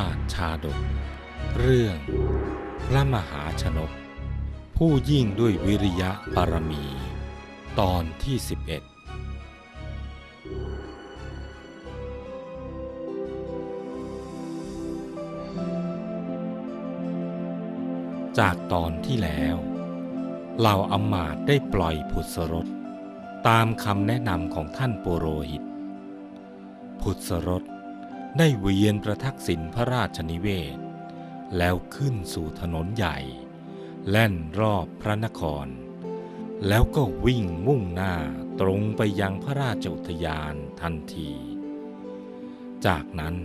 าติชาดก เรื่อง พระมหาชนก ผู้ยิ่งด้วยวิริยะบารมี ตอนที่ 11 จากตอนที่แล้วเหล่าอำมาตได้ปล่อยผุดสรถตามคำแนะนำของท่านปุโรหิต ผุดสรถ ได้เวียนประทักษิณพระราชนิเวศ แล้วขึ้นสู่ถนนใหญ่ แล่นรอบพระนคร แล้วก็วิ่งมุ่งหน้าตรงไปยังพระราชอุทยานทันที จากนั้น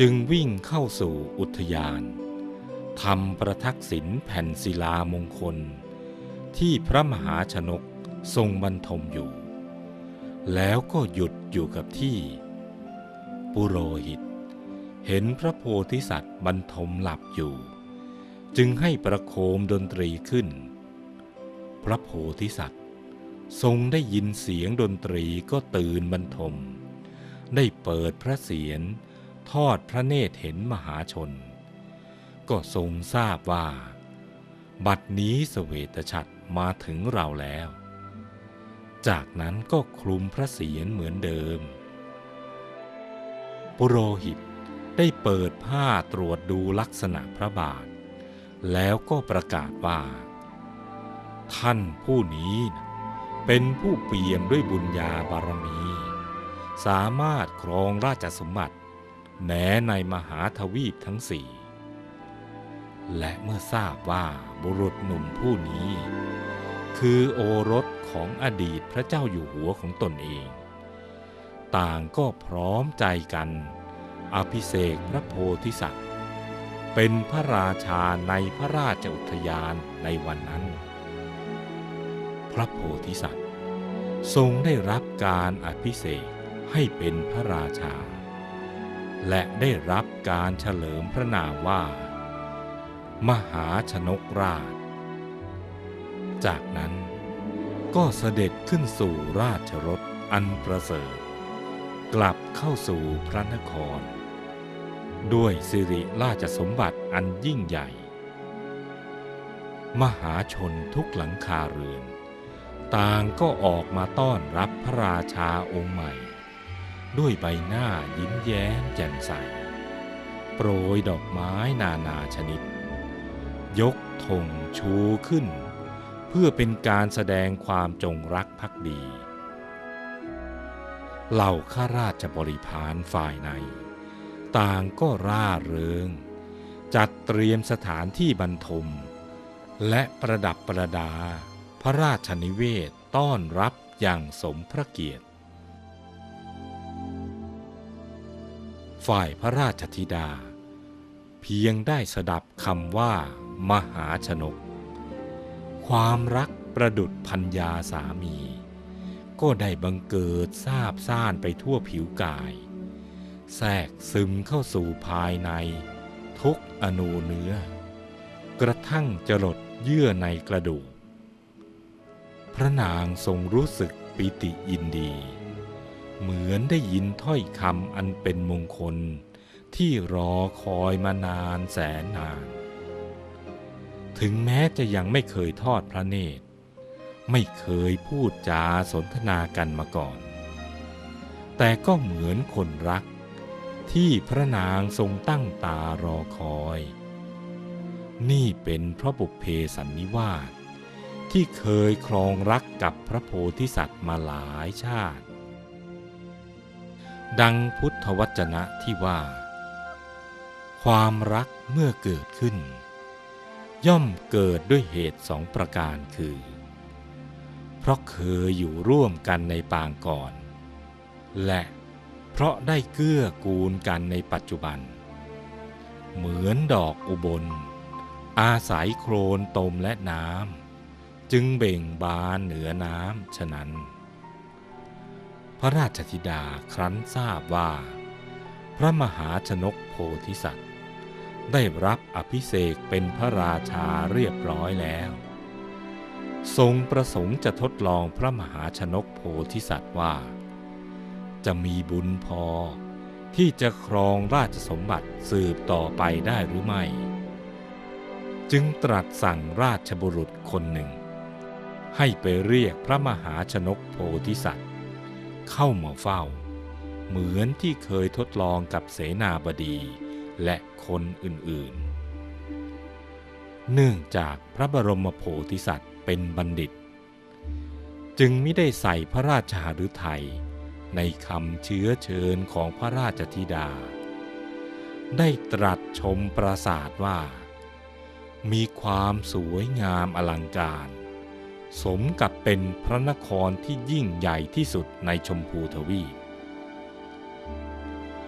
จึงวิ่งเข้าสู่อุทยานทำประทักษิณแผ่นศิลามงคล ที่พระมหาชนกทรงบรรทมอยู่ แล้วก็หยุดอยู่กับที่ ปุโรหิต เห็นพระโพธิสัตว์บรรทมหลับอยู่ จึงให้ประโคมดนตรีขึ้น พระโพธิสัตว์ ทรงได้ยินเสียงดนตรีก็ตื่นบรรทม ได้เปิดพระเสียรทอดพระเนตรเห็นมหาชน ก็ทรงทราบว่า บัดนี้สเวตฉัตรมาถึงเราแล้ว จากนั้นก็คลุมพระเศียรเหมือนเดิม ปุโรหิตได้เปิดผ้าตรวจดูลักษณะพระบาท แล้วก็ประกาศว่า ท่านผู้นี้เป็นผู้เปี่ยมด้วยบุญญาบารมี สามารถครองราชสมบัติแม้ในมหาทวีปทั้งสี่ และเมื่อทราบว่าบุรุษหนุ่มผู้นี้ คือโอรสของอดีตพระเจ้าอยู่หัวของตนเอง ต่างก็พร้อมใจกัน อภิเษกพระโพธิสัตว์ เป็นพระราชาในพระราชอุทยานในวันนั้น พระโพธิสัตว์ ทรงได้รับการอภิเษกให้เป็นพระราชา และได้รับการเฉลิมพระนามว่า มหาชนกราช จากนั้นก็เสด็จขึ้นสู่ราชรถอันประเสริฐ กลับเข้าสู่พระนคร ด้วยสิริราชสมบัติอันยิ่งใหญ่ มหาชนทุกหลังคาเรือน ต่างก็ออกมาต้อนรับพระราชาองค์ใหม่ ด้วยใบหน้ายิ้มแย้มแจ่มใส โปรยดอกไม้นานาชนิด ยกธงชูขึ้น เพื่อเป็นการแสดงความจงรักภักดี เหล่าข้าราชบริพารฝ่ายใน ต่างก็ร่าเริง จัดเตรียมสถานที่บรรทม และประดับประดา พระราชนิเวศต้อนรับอย่างสมพระเกียรติ ฝ่ายพระราชธิดา เพียงได้สดับคำว่า มหาชนก ความรักประดุดพัญญาสามี ก็ได้บังเกิดซาบซ่านไปทั่วผิวกาย แทรกซึมเข้าสู่ภายใน ทุกอนูเนื้อ กระทั่งจรดเยื่อในกระดูก พระนางทรงรู้สึกปิติยินดี เหมือนได้ยินถ้อยคำอันเป็นมงคลที่รอคอยมานานแสนนาน ถึงแม้จะยังไม่เคยทอดพระเนตร ไม่เคยพูดจาสนทนากันมาก่อน แต่ก็เหมือนคนรักที่พระนางทรงตั้งตารอคอย นี่เป็นพระบุพเพสันนิวาสที่เคยครองรักกับพระโพธิสัตว์มาหลายชาติ ดังพุทธวจนะที่ว่า ความรักเมื่อเกิดขึ้น ย่อมเกิดด้วยเหตุสองประการคือ เพราะเคยอยู่ร่วมกันในปางก่อน และเพราะได้เกื้อกูลกันในปัจจุบัน เหมือนดอกอุบล อาศัยโครนตมและน้ำจึงเบ่งบานเหนือน้ำฉะนั้น พระราชธิดาครั้นทราบว่า พระมหาชนกโพธิสัตว์ ได้รับอภิเษกเป็นพระราชาเรียบร้อยแล้ว ทรงประสงค์จะทดลองพระมหาชนกโพธิสัตว์ว่า จะมีบุญพอที่จะครองราชสมบัติสืบต่อไปได้หรือไม่ จึงตรัสสั่งราชบุรุษคนหนึ่ง ให้ไปเรียกพระมหาชนกโพธิสัตว์ เข้ามาเฝ้า เหมือนที่เคยทดลองกับเสนาบดีและคนอื่นๆ เนื่องจากพระบรมโพธิสัตว์ เป็นบัณฑิต จึงไม่ได้ใส่พระราชหฤทัยในคำเชื้อเชิญของพระราชธิดา ได้ตรัสชมปราสาทว่า มีความสวยงามอลังการ สมกับเป็นพระนครที่ยิ่งใหญ่ที่สุดในชมพูทวีป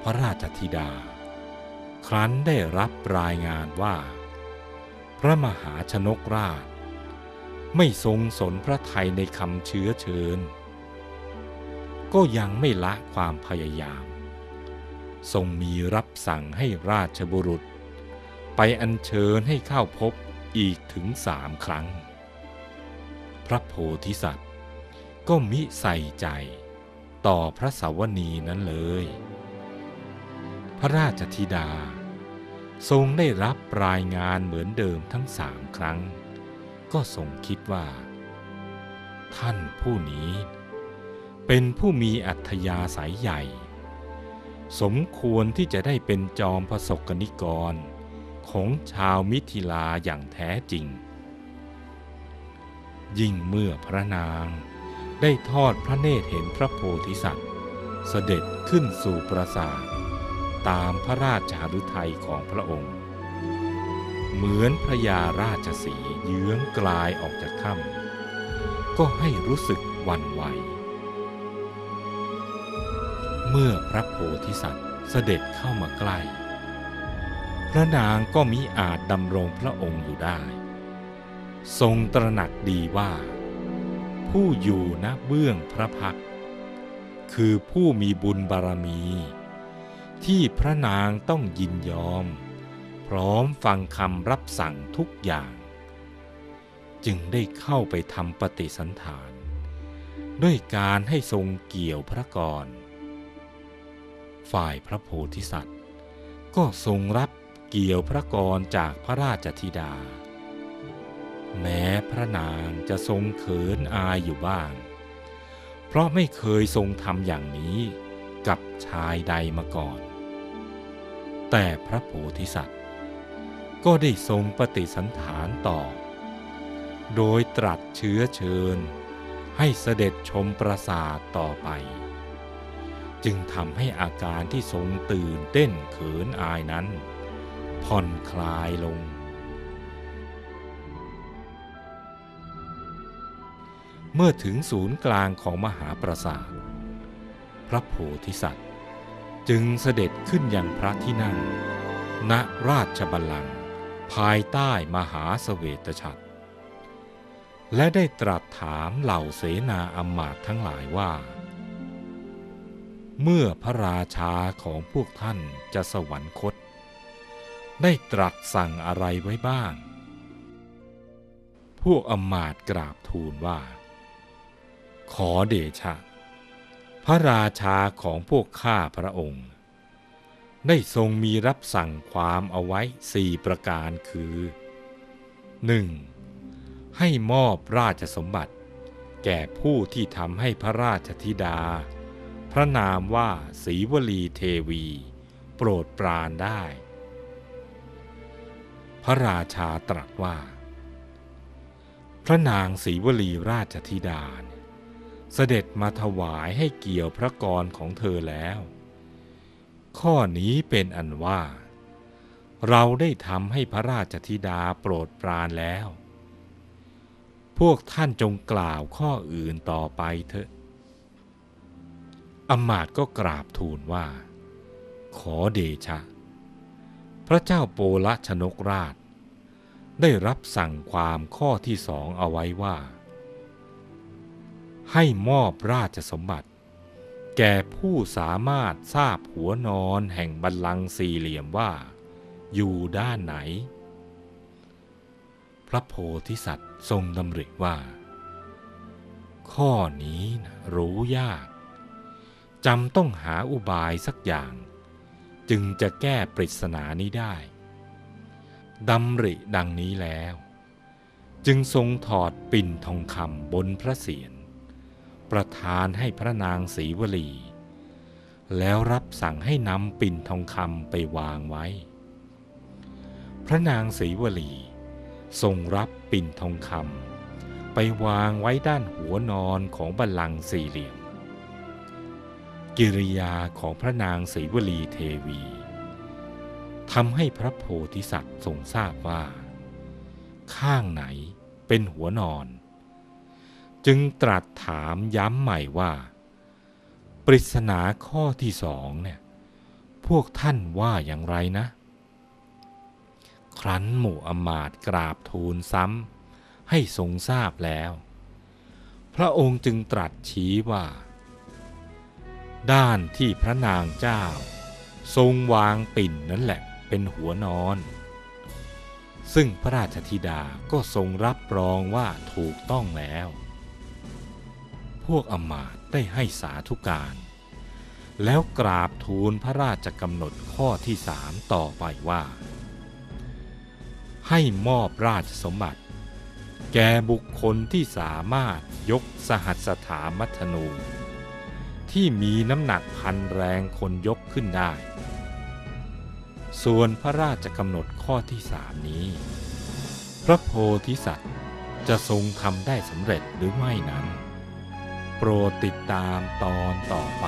พระราชธิดา ครั้นได้รับรายงานว่า พระมหาชนกราช ไม่ทรงสนพระไทยในคำเชื้อเชิญ ก็ยังไม่ละความพยายาม ทรงมีรับสั่งให้ราชบุรุษ ไปอัญเชิญให้เข้าพบอีกถึงสามครั้ง พระโพธิสัตว์ ก็มิใส่ใจต่อพระสาวนีนั้นเลย พระราชธิดาทรงได้รับรายงานเหมือนเดิมทั้งสามครั้ง ก็ทรงคิดว่า ท่านผู้นี้ เป็นผู้มีอัธยาศัยใหญ่ สมควรที่จะได้เป็นจอมพระศกนิกรของชาวมิถิลาอย่างแท้จริง ยิ่งเมื่อพระนางได้ทอดพระเนตรเห็นพระโพธิสัตว์ เสด็จขึ้นสู่ปราสาทตามพระราชหฤทัยของพระองค์ เหมือนพระยาราชสีเยื้องกลายออกจากถ้ำก็ให้รู้สึกวันไหว เมื่อพระโพธิสัตว์เสด็จเข้ามาใกล้ พระนางก็มิอาจดำรงพระองค์อยู่ได้ ทรงตระหนักดีว่า ผู้อยู่ณเบื้องพระพัก คือผู้มีบุญบารมี ที่พระนางต้องยินยอม พร้อมฟังคำรับสั่งทุกอย่าง จึงได้เข้าไปทำปฏิสันฐาน ด้วยการให้ทรงเกี่ยวพระกร ฝ่ายพระโพธิสัตว์ ก็ทรงรับเกี่ยวพระกรจากพระราชธิดา แม้พระนางจะทรงเขินอายอยู่บ้าง เพราะไม่เคยทรงทำอย่างนี้กับชายใดมาก่อน แต่พระโพธิสัตว์ ก็ได้ทรงปฏิสันฐานต่อ โดยตรัสเชื้อเชิญ ให้เสด็จชมปราสาทต่อไป จึงทำให้อาการที่ทรงตื่นเต้นเขินอายนั้น ผ่อนคลายลง เมื่อถึงศูนย์กลางของมหาปราสาท พระโพธิสัตว์ จึงเสด็จขึ้นยังพระที่นั่งณราชบัลลังก์ ภายใต้มหาสเวตฉัตรและได้ตรัสถามเหล่าเสนาอำมาตย์ทั้งหลายว่า เมื่อพระราชาของพวกท่านจะสวรรคต ได้ตรัสสั่งอะไรไว้บ้าง พวกอมาตกราบทูลว่า ขอเดชะ พระราชาของพวกข้าพระองค์ ได้ทรงมีรับสั่งความเอาไว้สี่ประการคือ 1. ให้มอบราชสมบัติ แก่ผู้ที่ทำให้พระราชธิดา พระนามว่าศรีวลีเทวี โปรดปรานได้ พระราชาตรัสว่า พระนางศรีวลีราชธิดา เสด็จมาถวายให้เกี่ยวพระกรของเธอแล้ว ข้อนี้เป็นอันว่า เราได้ทำให้พระราชธิดาโปรดปรานแล้ว พวกท่านจงกล่าวข้ออื่นต่อไปเถอะอมาตก็กราบทูลว่า ขอเดชะ พระเจ้าโปละชนกราช ได้รับสั่งความข้อที่สองเอาไว้ว่า ให้มอบราชสมบัติ แก่ผู้สามารถทราบหัวนอนแห่งบัลลังก์สี่เหลี่ยมว่า อยู่ด้านไหน พระโพธิสัตว์ทรงดำริว่า ข้อนี้นะรู้ยากจำต้องหาอุบายสักอย่าง จึงจะแก้ปริศนานี้ได้ดำริดังนี้แล้ว จึงทรงถอดปิ่นทองคำบนพระเศียร ประทานให้พระนางศรีวลี แล้วรับสั่งให้นำปิ่นทองคำไปวางไว้ พระนางศรีวลี ทรงรับปิ่นทองคำไปวางไว้ด้านหัวนอนของบัลลังก์สี่เหลี่ยม กิริยาของพระนางศรีวลีเทวีทำให้พระโพธิสัตว์ทรงทราบว่า ข้างไหนเป็นหัวนอน จึงตรัสถามย้ำใหม่ว่า ปริศนาข้อที่สองเนี่ยพวกท่านว่าอย่างไรนะ ครั้นหมู่อมาตกราบทูลซ้ำให้ทรงทราบแล้ว พระองค์จึงตรัสชี้ว่า ด้านที่พระนางเจ้า ทรงวางปิ่นนั่นแหละเป็นหัวนอน ซึ่งพระราชธิดาก็ทรงรับรองว่าถูกต้องแล้ว พวกอมาตได้ให้สาธุการ แล้วกราบทูลพระราชกำหนดข้อที่สามต่อไปว่า ให้มอบราชสมบัติ แก่บุคคลที่สามารถยกสหัสถามัทนู ที่มีน้ำหนักพันแรงคนยกขึ้นได้ ส่วนพระราชกำหนดข้อที่สามนี้ พระโพธิสัตว์จะทรงทำได้สำเร็จหรือไม่นั้น โปรดติดตามตอนต่อไป